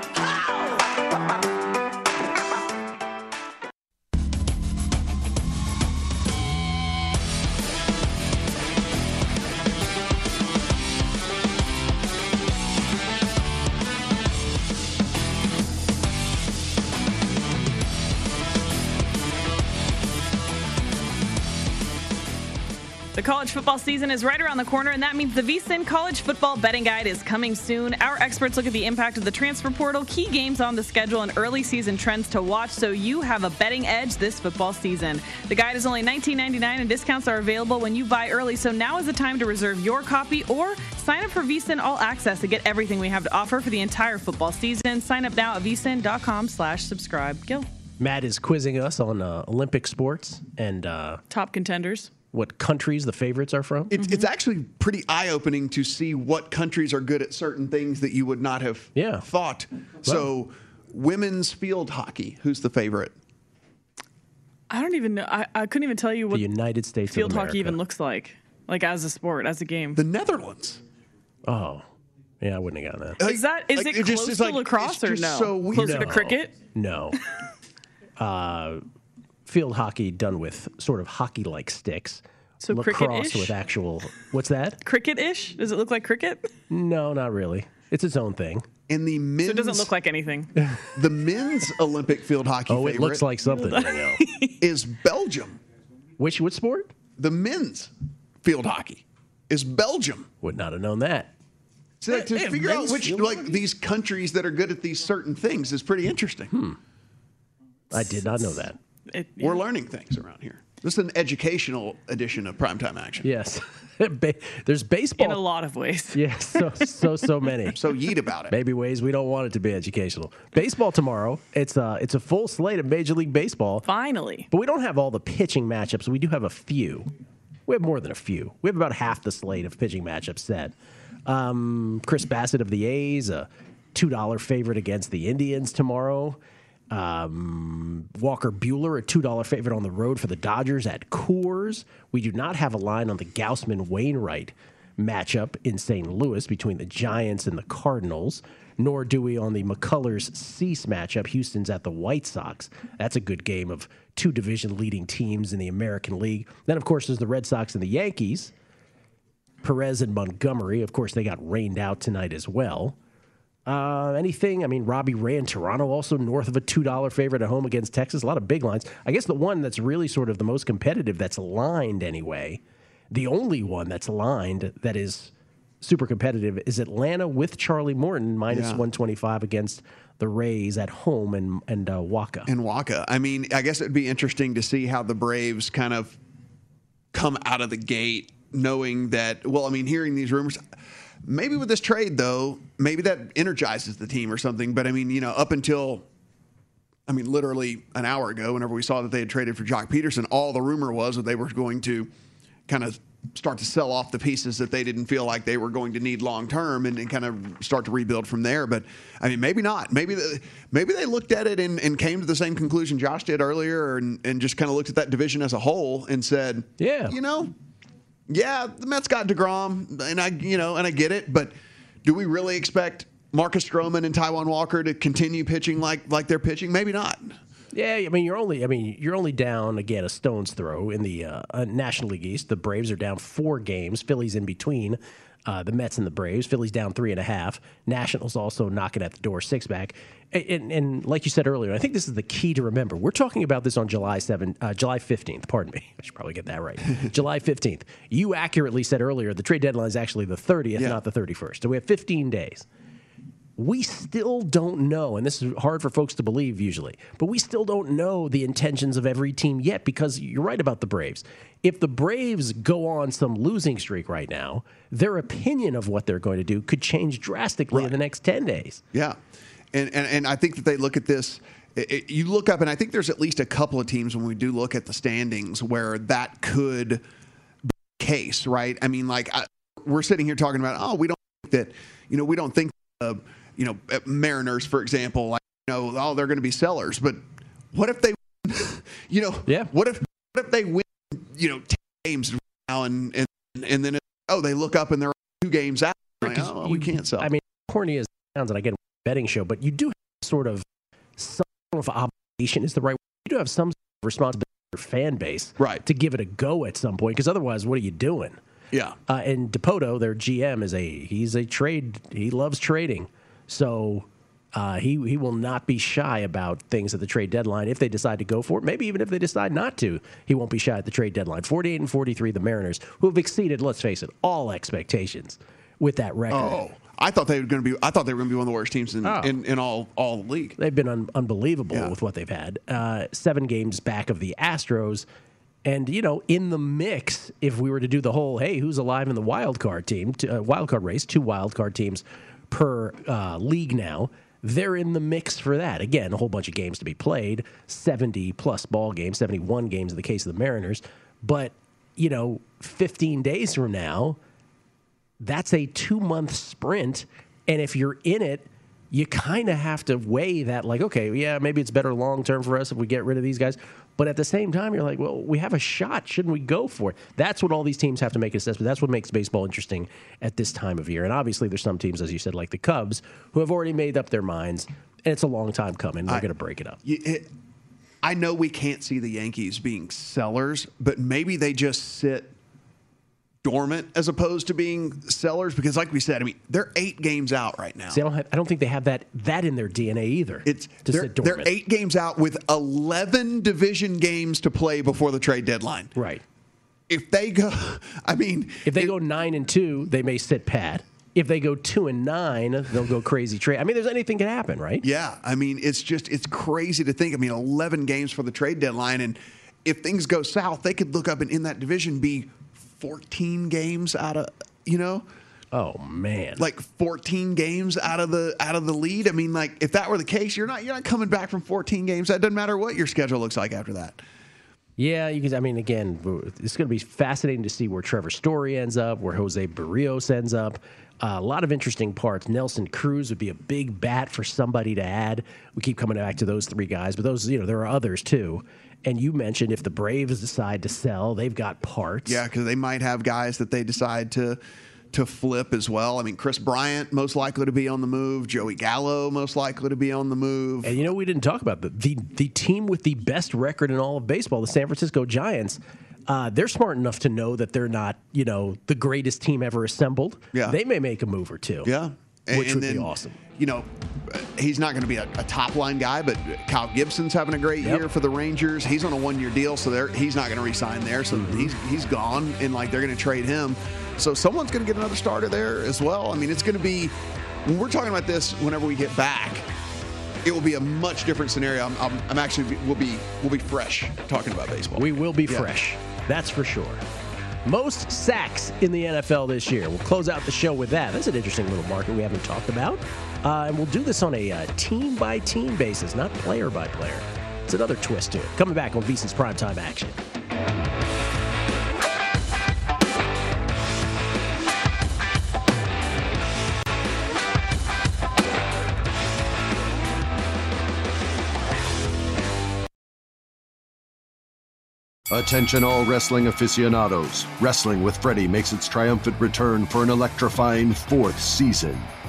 The college football season is right around the corner, and that means the VSIN College Football Betting Guide is coming soon. Our experts look at the impact of the transfer portal, key games on the schedule, and early season trends to watch so you have a betting edge this football season. The guide is only $19.99, and discounts are available when you buy early, so now is the time to reserve your copy or sign up for VSIN All Access to get everything we have to offer for the entire football season. Sign up now at vsin.com slash subscribe. Gill. Matt is quizzing us on uh, Olympic sports and uh, Top contenders. What countries the favorites are from. It's, it's actually pretty eye opening to see what countries are good at certain things that you would not have Yeah. thought. So, women's field hockey, who's the favorite? I don't even know. I, I couldn't even tell you what the United States field America. hockey even looks like, like as a sport, as a game. The Netherlands. Oh, yeah, I wouldn't have gotten that. Is that is like, it it close it's to like- lacrosse it's or no? so weird. Closer to No. cricket? No. uh, field hockey done with sort of hockey-like sticks. So lacrosse cricket-ish? with actual. What's that? Cricket-ish? Does it look like cricket? No, not really. It's its own thing. In the men's, So it doesn't look like anything. the men's Olympic field hockey. Oh, it looks like something right now. is Belgium. Which what sport? The men's field hockey is Belgium. Would not have known that. So like, to They have figure out which field like these countries that are good at these certain things is pretty interesting. Hmm. I did not know that. It, We're learning things around here. This is an educational edition of primetime action. Yes. There's baseball. in a lot of ways. Yes, so so so many. So yeet about it. Maybe ways we don't want it to be educational. Baseball tomorrow. It's a it's a full slate of Major League Baseball. Finally. But we don't have all the pitching matchups. We do have a few. We have more than a few. We have about half the slate of pitching matchups set. Um, Chris Bassitt of the A's, a two dollar favorite against the Indians tomorrow. Um, Walker Buehler, a two dollar favorite on the road for the Dodgers at Coors. We do not have a line on the Gausman Wainwright matchup in St. Louis between the Giants and the Cardinals. Nor do we on the McCullers Cease matchup. Houston's at the White Sox. That's a good game of two division leading teams in the American League. Then, of course, there's the Red Sox and the Yankees. Perez and Montgomery. Of course, they got rained out tonight as well. Uh, anything? I mean, Robbie Ray in Toronto also north of a two dollar favorite at home against Texas. A lot of big lines. I guess the one that's really sort of the most competitive that's aligned anyway. The only one that's aligned that is super competitive is Atlanta with Charlie Morton minus Yeah. 125 against the Rays at home and and uh, Wacha. And Wacha. I mean, I guess it'd be interesting to see how the Braves kind of come out of the gate knowing that, well, I mean, hearing these rumors. Maybe with this trade, though, maybe that energizes the team or something. But I mean, you know, up until, I mean, literally an hour ago, whenever we saw that they had traded for Joc Pederson, all the rumor was that they were going to kind of start to sell off the pieces that they didn't feel like they were going to need long term and, and kind of start to rebuild from there. But I mean, maybe not. Maybe the, maybe they looked at it and, and came to the same conclusion Josh did earlier, and, and just kind of looked at that division as a whole and said, "Yeah, you know, yeah, the Mets got Degrom, and I, you know, and I get it, but do we really expect Marcus Stroman and Taijuan Walker to continue pitching like like they're pitching? Maybe not. Yeah, I mean you're only I mean you're only down again a stone's throw in the uh, uh, National League East. The Braves are down four games. Phillies in between. Uh, the Mets and the Braves. Phillies down three and a half. Nationals also knocking at the door, six back. And, and, and like you said earlier, I think this is the key to remember. We're talking about this on July seven, uh, July fifteenth. Pardon me, I should probably get that right. July fifteenth. You accurately said earlier the trade deadline is actually the thirtieth, Yeah. not the thirty-first. So we have fifteen days we still don't know, and this is hard for folks to believe usually, but we still don't know the intentions of every team yet because you're right about the Braves. If the Braves go on some losing streak right now, their opinion of what they're going to do could change drastically in the next 10 days. Yeah, and and, and I think that they look at this. It, it- you look up, and I think there's at least a couple of teams when we do look at the standings where that could be the case, right? I mean, like I, we're sitting here talking about, oh, we don't think that, you know, we don't think, uh, you know, uh, Mariners, for example, like, you know, oh, they're going to be sellers, but what if they, you know, yeah, what if what if they win, you know, ten games now, and and and then oh, they look up and they're two games out, like, oh, we can't sell. I mean, corny as it sounds, and I get a betting show, but you do have sort of some of obligation is the right. You do have some sort of responsibility to your fan base, right, to give it a go at some point, because otherwise, what are you doing? Yeah. Uh, and Dipoto, their GM, is a he's a trade. He loves trading, so uh, he he will not be shy about things at the trade deadline if they decide to go for it. Maybe even if they decide not to, he won't be shy at the trade deadline. Forty-eight and forty-three, the Mariners, who have exceeded, let's face it, all expectations with that record. Oh, I thought they were going to be. I thought they were going to be one of the worst teams in, Oh. in, in all all the league. They've been un- unbelievable with what they've had. Uh, seven games back of the Astros. And, you know, in the mix, if we were to do the whole, hey, who's alive in the wild card team, uh, wild card race, two wild card teams per uh, league now, they're in the mix for that. Again, a whole bunch of games to be played, 70 plus ball games, 71 games in the case of the Mariners. But, you know, 15 days from now, that's a two month sprint. And if you're in it, you kind of have to weigh that, like, okay, yeah, maybe it's better long term for us if we get rid of these guys. But at the same time, you're like, well, we have a shot. Shouldn't we go for it? That's what all these teams have to make an assessment. That's what makes baseball interesting at this time of year. And obviously, there's some teams, as you said, like the Cubs, who have already made up their minds, and it's a long time coming. They're going to break it up. You- it- I know we can't see the Yankees being sellers, but maybe they just sit dormant as opposed to being sellers because, like we said, I mean, they're eight games out right now. See, I don't, have, I don't think they have that that in their DNA either. It's to they're, sit they're eight games out with 11 division games to play before the trade deadline. Right. If they go, I mean, If they go nine and two, they may sit pat. If they go two and nine, they'll go crazy trade. I mean, there's anything can happen, right? Yeah, I mean, it's just it's crazy to think. I mean, 11 games for the trade deadline, and if things go south, they could look up and in that division be 14 games out of you know. Oh man, like 14 games out of the out of the lead. I mean, like if that were the case, you're not you're not coming back from 14 games. That doesn't matter what your schedule looks like after that. Yeah, you can. I mean, again, it's going to be fascinating to see where Trevor Story ends up, where Jose Berrios ends up. Uh, a lot of interesting parts. Nelson Cruz would be a big bat for somebody to add. We keep coming back to those three guys, but those, you know, there are others too. And you mentioned if the Braves decide to sell, they've got parts. Yeah, because they might have guys that they decide to to flip as well. I mean, Kris Bryant most likely to be on the move. Joey Gallo most likely to be on the move. And you know, we didn't talk about the the, the team with the best record in all of baseball, the San Francisco Giants. Uh, they're smart enough to know that they're not, you know, the greatest team ever assembled. Yeah. they may make a move or two. Yeah, And- which and would then, be awesome. You know, he's not going to be a, a top line guy, but Kyle Gibson's having a great Yep. year for the Rangers. He's on a one year deal, so they're, he's not going to resign there. So Mm-hmm. he's he's gone, and like they're going to trade him. So someone's going to get another starter there as well. I mean, it's going to be when we're talking about this. Whenever we get back, it will be a much different scenario. I'm, I'm, I'm actually we'll be we'll be fresh talking about baseball. We will be Yeah. fresh. That's for sure. Most sacks in the NFL this year. We'll close out the show with that. That's an interesting little market we haven't talked about. Uh, and we'll do this on a uh, team by team basis, not player by player. It's another twist to it. Coming back on VSiN's primetime action. Attention, all wrestling aficionados. Wrestling with Freddie makes its triumphant return for an electrifying fourth season.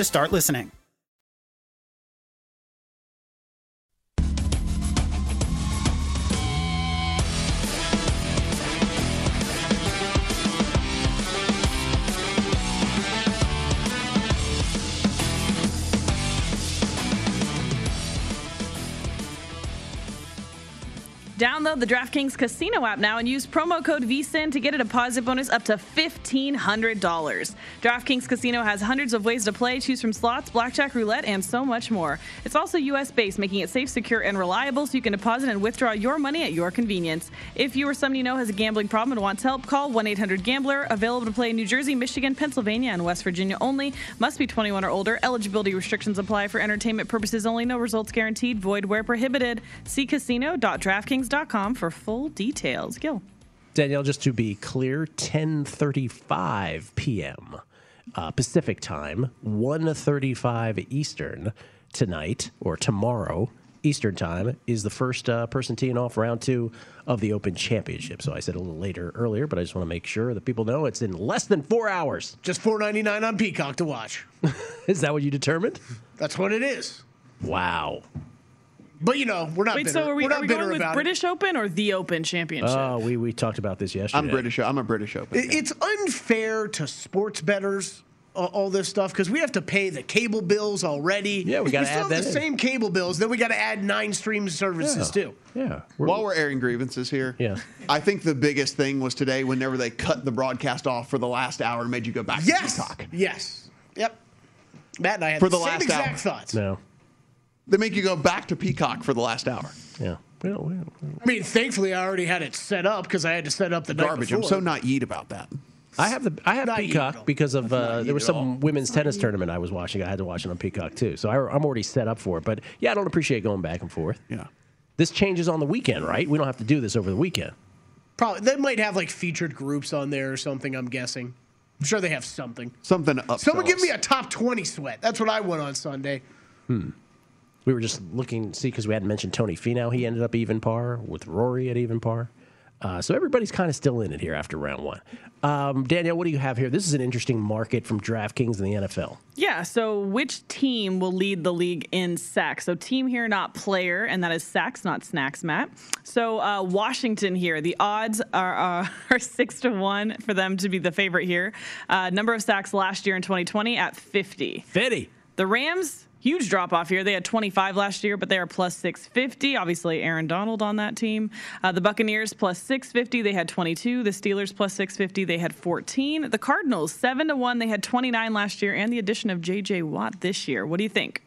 to start listening. Download the DraftKings Casino app now and use promo code VSIN to get a deposit bonus up to $1,500. DraftKings Casino has hundreds of ways to play. Choose from slots, blackjack, roulette, and so much more. It's also U.S. based, making it safe, secure, and reliable so you can deposit and withdraw your money at your convenience. If you or someone you know has a gambling problem and wants help, call 1 800 Gambler. Available to play in New Jersey, Michigan, Pennsylvania, and West Virginia only. Must be 21 or older. Eligibility restrictions apply for entertainment purposes only. No results guaranteed. Void where prohibited. See casino.draftkings.com for full details. Gill. Danielle, just to be clear, 10:35 p.m. Uh, Pacific time, 1:35 Eastern tonight or tomorrow Eastern time is the first uh, person teeing off round two of the Open Championship. So I said a little later earlier, but I just want to make sure that people know it's in less than four hours. Just four ninety nine on Peacock to watch. is that what you determined? That's what it is. Wow. But you know, we're not. Wait, bitter. so are we, we're not are we going with about British Open or the Open Championship? Oh, we, we talked about this yesterday. I'm British. I'm a British Open. It- It's unfair to sports bettors. uh, All this stuff because we have to pay the cable bills already. Yeah, we gotta still add have that the in. same cable bills. Then we got to add nine stream services Yeah. too. Yeah. While we're airing grievances here, yeah. I think the biggest thing was today whenever they cut the broadcast off for the last hour and made you go back Yes. to Peacock. Yes. Yep. Matt and I had For the, the same last exact hour. thoughts. No. They make you go back to Peacock for the last hour. Yeah. Well, I mean, thankfully, I already had it set up because I had to set up the Garbage. night I'm before. so naive about that. I have the I have Not Peacock because of uh, there was at all. some women's tennis tournament I was watching. I had to watch it on Peacock too, so I, I'm already set up for it. But yeah, I don't appreciate going back and forth. Yeah, this changes on the weekend, right? We don't have to do this over the weekend. Probably they might have like featured groups on there or something. I'm guessing. I'm sure they have something. Something up. Someone give me a top 20 sweat. That's what I want on Sunday. Hmm. We were just looking see because we hadn't mentioned Tony Finau. He ended up even par with Rory at even par. Uh, so everybody's kind of still in it here after round one. Um, Danielle, what do you have here? This is an interesting market from DraftKings and the NFL. Yeah, so which team will lead the league in sacks? So team here, not player, and that is sacks, not snacks, Matt. So uh, Washington here, the odds are, uh, are six to one for them to be the favorite here. Uh, number of sacks last year in 2020 at 50. 50. The Rams, huge drop off here. They had 25 last year, but they are plus 650. Obviously, Aaron Donald on that team. Uh, the Buccaneers plus 650. They had 22. The Steelers plus 650. They had 14. The Cardinals seven to one. They had 29 last year, and the addition of J.J. Watt this year. What do you think?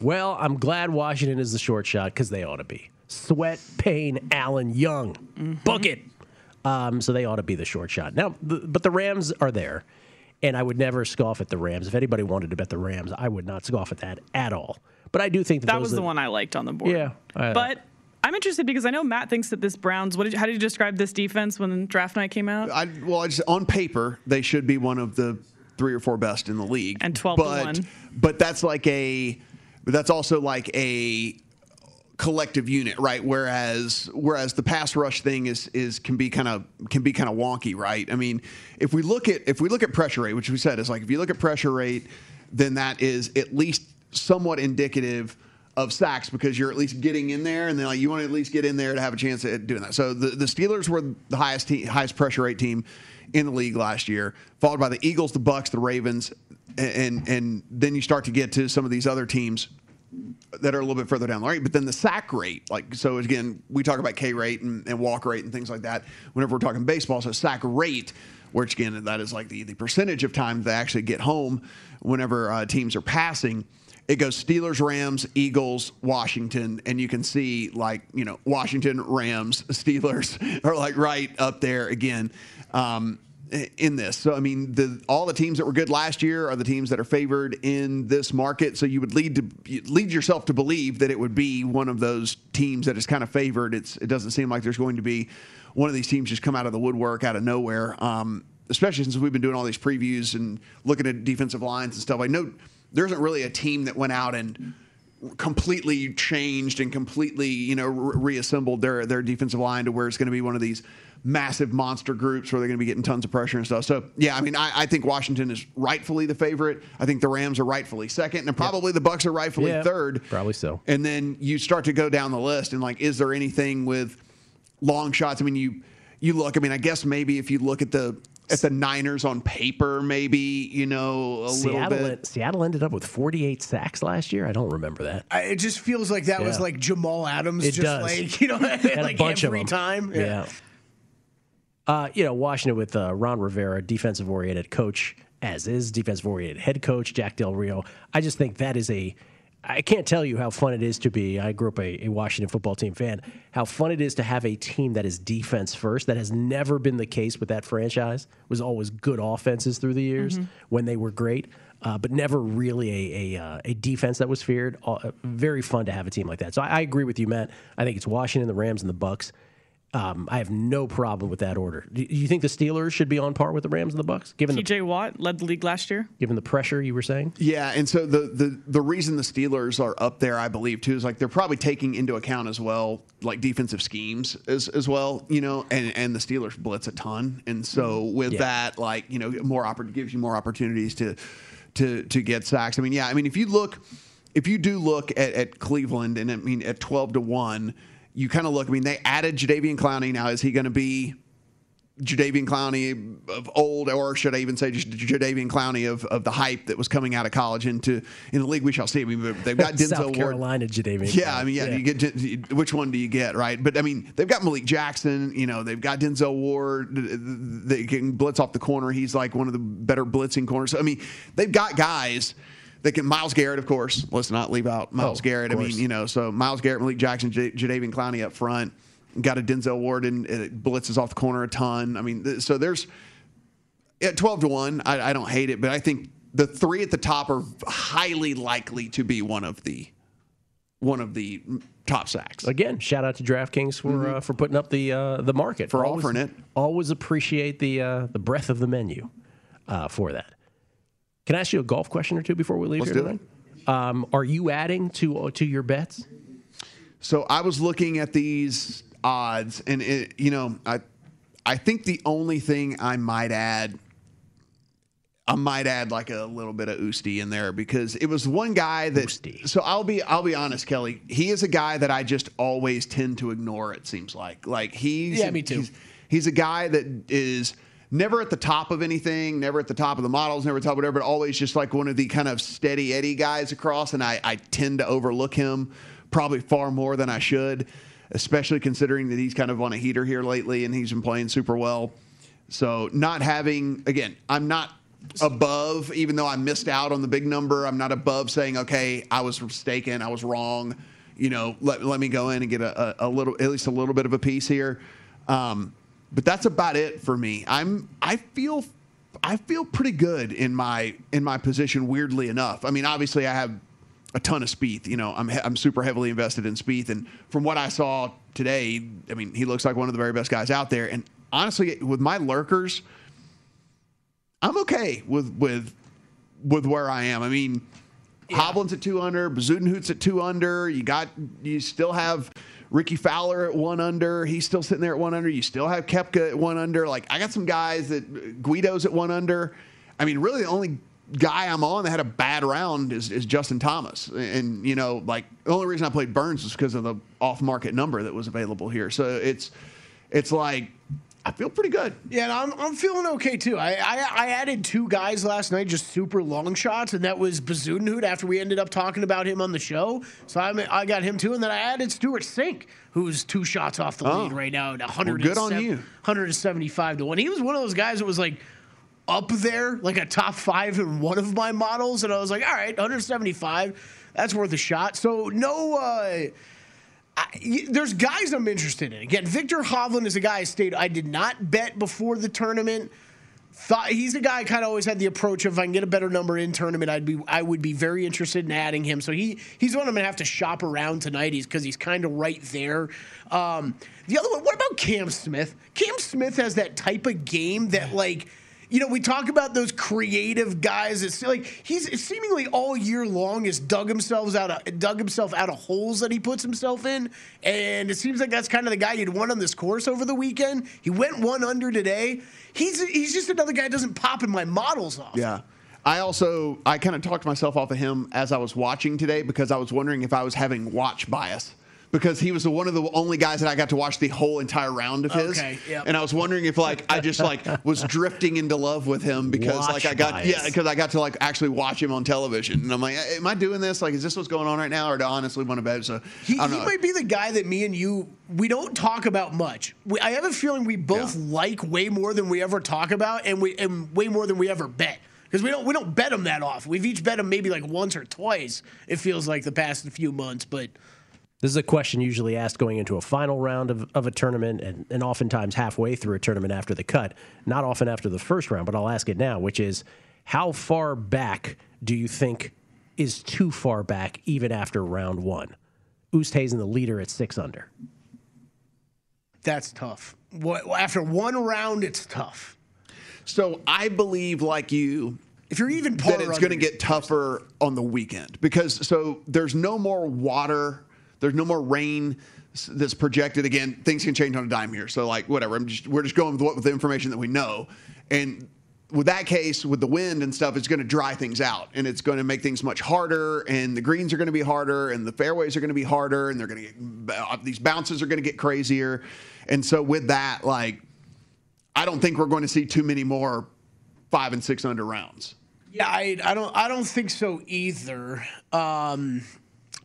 Well, I'm glad Washington is the short shot because they ought to be. Sweat, Payne, Allen, Young, book it. Um, so they ought to be the short shot. Now, the, but the Rams are there, and I would never scoff at the Rams. If anybody wanted to bet the Rams, I would not scoff at that at all. But I do think that, That was are- the one I liked on the board. Yeah, I- but I'm interested because I know Matt thinks that this Browns. What did you, how did you describe this defense when draft night came out? I, well, I just, on paper, they should be one of the three or four best in the league. And 12 to but, one. But that's like a, but that's also like a collective unit, right? Whereas whereas the pass rush thing is is can be kind of can be kind of wonky, right? I mean, if we look at if we look at pressure rate, which we said is like if you look at pressure rate, then that is at least somewhat indicative of sacks because you're at least getting in there, and then like you want to at least get in there to have a chance at doing that. So the, the Steelers were the highest te- highest pressure rate team in the league last year, followed by the Eagles, the Bucks, the Ravens, and and then you start to get to some of these other teams that are a little bit further down the line. But then the sack rate, like so again, we talk about K rate and, and walk rate and things like that whenever we're talking baseball. So sack rate, which again that is like the the percentage of time they actually get home whenever uh, teams are passing. It goes Steelers, Rams, Eagles, Washington, and you can see like you know Washington, Rams, Steelers are like right up there again. Um, in this. So I mean, the all the teams that were good last year are the teams that are favored in this market. So you would lead to lead yourself to believe that it would be one of those teams that is kind of favored. It's it doesn't seem like there's going to be one of these teams just come out of the woodwork out of nowhere. Um, especially since we've been doing all these previews and looking at defensive lines and stuff. I know there isn't really a team that went out and completely changed and completely you know re- reassembled their their defensive line to where it's going to be one of these massive monster groups where they're going to be getting tons of pressure and stuff. So yeah, I mean, I, I think Washington is rightfully the favorite. I think the Rams are rightfully second, and probably the Bucks are rightfully Yeah, third. Probably so. And then you start to go down the list and like, is there anything with long shots? I mean, you you look. I mean, I guess maybe if you look at the at the Niners on paper, maybe you know a little Seattle, bit. Seattle ended up with 48 sacks last year. I don't remember that. I, it just feels like that was like Jamal Adams, It just does. like you know, like a bunch every of them. time. Yeah. Uh, you know, Washington with uh, Ron Rivera, defensive oriented coach, as is defensive oriented head coach Jack Del Rio. I just think that is a. I can't tell you how fun it is to be. I grew up a, a Washington football team fan. How fun it is to have a team that is defense first. That has never been the case with that franchise. It was always good offenses through the years Mhm. when they were great, uh, but never really a a, uh, a defense that was feared. Uh, very fun to have a team like that. So I, I agree with you, Matt. I think it's Washington, the Rams, and the Bucks. Um, I have no problem with that order. Do do you think the Steelers should be on par with the Rams and the Bucks, given TJ Watt led the league last year. given the pressure you were saying? Yeah, and so the, the the reason the Steelers are up there, I believe, too, is like they're probably taking into account as well, like defensive schemes as as well, you know, and and the Steelers blitz a ton, and so with Yeah. that, like you know, more oppor- gives you more opportunities to to to get sacks. I mean, yeah, I mean, if you look, if you do look at, at Cleveland, and I mean at twelve to one, you kind of look. I mean, they added Jadeveon Clowney. Now, is he going to be? Jadeveon Clowney of old, or should I even say just Jadeveon Clowney of, of the hype that was coming out of college into in the league? We shall see. I mean, they've got Denzel South Ward. Carolina, Jadeveon. Yeah, I mean, yeah, you get which one do you get, right? But I mean, they've got Malik Jackson. You know, they've got Denzel Ward. They can blitz off the corner. He's like one of the better blitzing corners. I mean, they've got guys. That can Myles Garrett, of course. Let's not leave out Myles Oh, Garrett. I mean, you know, so Myles Garrett, Malik Jackson, J- Jadeveon Clowney up front. Got a Denzel Ward and it blitzes off the corner a ton. I mean, th- so there's at 12 to 1 I, I don't hate it but i think the three at the top are highly likely to be one of the one of the top sacks Again, shout out to DraftKings for Mhm. uh, for putting up the uh, the market For Always- offering it. Always appreciate the uh, the breadth of the menu uh, for that. Can I ask you a golf question or two before we leave Let's here do tonight? Um, are you adding to uh, to your bets? so i was looking at these odds and it you know i i think the only thing i might add I might add like a little bit of Oosty in there because it was one guy that. So I'll be I'll be honest, Kelly. He is a guy that I just always tend to ignore. It seems like like he's Yeah, me too. He's, he's a guy that is never at the top of anything, never at the top of the models, never top of whatever, but always just like one of the kind of steady Eddie guys across. And I, I tend to overlook him probably far more than I should, especially considering that he's kind of on a heater here lately and he's been playing super well. So not having again, I'm not above, even though I missed out on the big number. I'm not above saying, okay, I was mistaken, I was wrong. You know, let, let me go in and get a, a, a little, at least a little bit of a piece here. Um, but that's about it for me. I'm, I feel, I feel pretty good in my in my position. Weirdly enough, I mean, obviously I have a ton of Spieth. You know, I'm I'm super heavily invested in Spieth, and from what I saw today, I mean, he looks like one of the very best guys out there. And honestly, with my lurkers, I'm okay with with with where I am. I mean, Hovland's at two under, Bezuidenhout's at two under. You got you still have Rickie Fowler at one under. He's still sitting there at one under. You still have Koepka at one under. Like I got some guys that uh, Guido's at one under. I mean, really the only guy I'm on that had a bad round is, is Justin Thomas. And you know, like the only reason I played Burns was because of the off market number that was available here. So it's it's like I feel pretty good. Yeah, and I'm, I'm feeling okay too. I, I I added two guys last night, just super long shots, and that was Bezuidenhout after we ended up talking about him on the show. So I I got him too, and then I added Stewart Cink, who's two shots off the Oh. lead right now at Well, 100 good on you. 175 to one. He was one of those guys that was like up there, like a top five in one of my models, and I was like, all right, 175, that's worth a shot. So no. Uh, I, there's guys I'm interested in. Again, Viktor Hovland is a guy I stayed. I did not bet before the tournament. thought he's a guy I kind of always had the approach of if I can get a better number in tournament, I'd be I would be very interested in adding him. So he he's one I'm gonna have to shop around tonight. He's because he's kind of right there. Um, the other one, what about Cam Smith? Cam Smith has that type of game that like you know, we talk about those creative guys. It's like he's seemingly all year long has dug himself out of dug himself out of holes that he puts himself in, and it seems like that's kind of the guy you'd want on this course over the weekend. He went one under today. He's he's just another guy that doesn't pop in my models off. Yeah. I also I kind of talked myself off of him as I was watching today because I was wondering if I was having watch bias because he was the, one of the only guys that I got to watch the whole entire round of his. Okay, yep. And I was wondering if like I just like was drifting into love with him because Watch like I got bias. yeah because I got to like actually watch him on television and I'm like am I doing this like is this what's going on right now or do I honestly want to bet so He, I don't he might be the guy that me and you we don't talk about much. We, I have a feeling we both like way more than we ever talk about, and we and way more than we ever bet because we don't we don't bet him that often. We've each bet him maybe like once or twice. It feels like the past few months, but This is a question usually asked going into a final round of, of a tournament and, and oftentimes halfway through a tournament after the cut. Not often after the first round, but I'll ask it now, which is how far back do you think is too far back even after round one? Oosthuizen the leader at six under. that's tough. What, after one round, it's tough. So I believe, like you, if you're even par that it's going to get tougher on the weekend because so there's no more water, there's no more rain that's projected. Again, things can change on a dime here. So like whatever, I'm just we're just going with, what, with the information that we know, and with that case, with the wind and stuff, it's going to dry things out and it's going to make things much harder. And the greens are going to be harder and the fairways are going to be harder and they're going to get these bounces are going to get crazier. And so with that, like, I don't think we're going to see too many more five and six under rounds. Yeah, I, I don't I don't think so either. Um,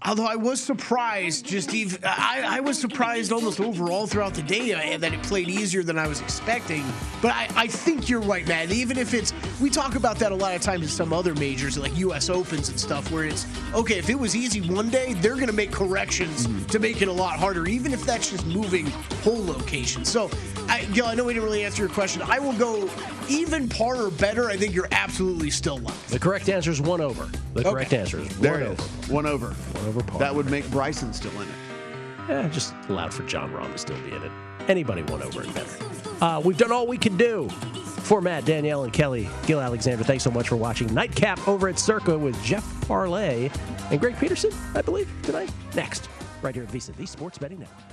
although I was surprised, just even I, I was surprised almost overall throughout the day uh, that it played easier than I was expecting. But I, I think you're right, Matt. Even if it's we talk about that a lot of times in some other majors like U.S. Opens and stuff, where it's okay if it was easy one day, they're going to make corrections to make it a lot harder, even if that's just moving hole locations. So, I, Gill, I know we didn't really answer your question. I will go even par or better. I think you're absolutely still live. The correct answer is one over. The Okay. correct answer is There one it over. is. One over. One over par. That would make Bryson still in it. Eh, just allowed for Jon Rahm to still be in it. Anybody one over and better. Uh, we've done all we can do. For Matt, Danielle, and Kelly, Gill Alexander, thanks so much for watching Nightcap over at Circa with Jeff Parlay and Greg Peterson, I believe, tonight. Next, right here at VSiN, the Sports Betting Network.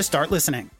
to start listening.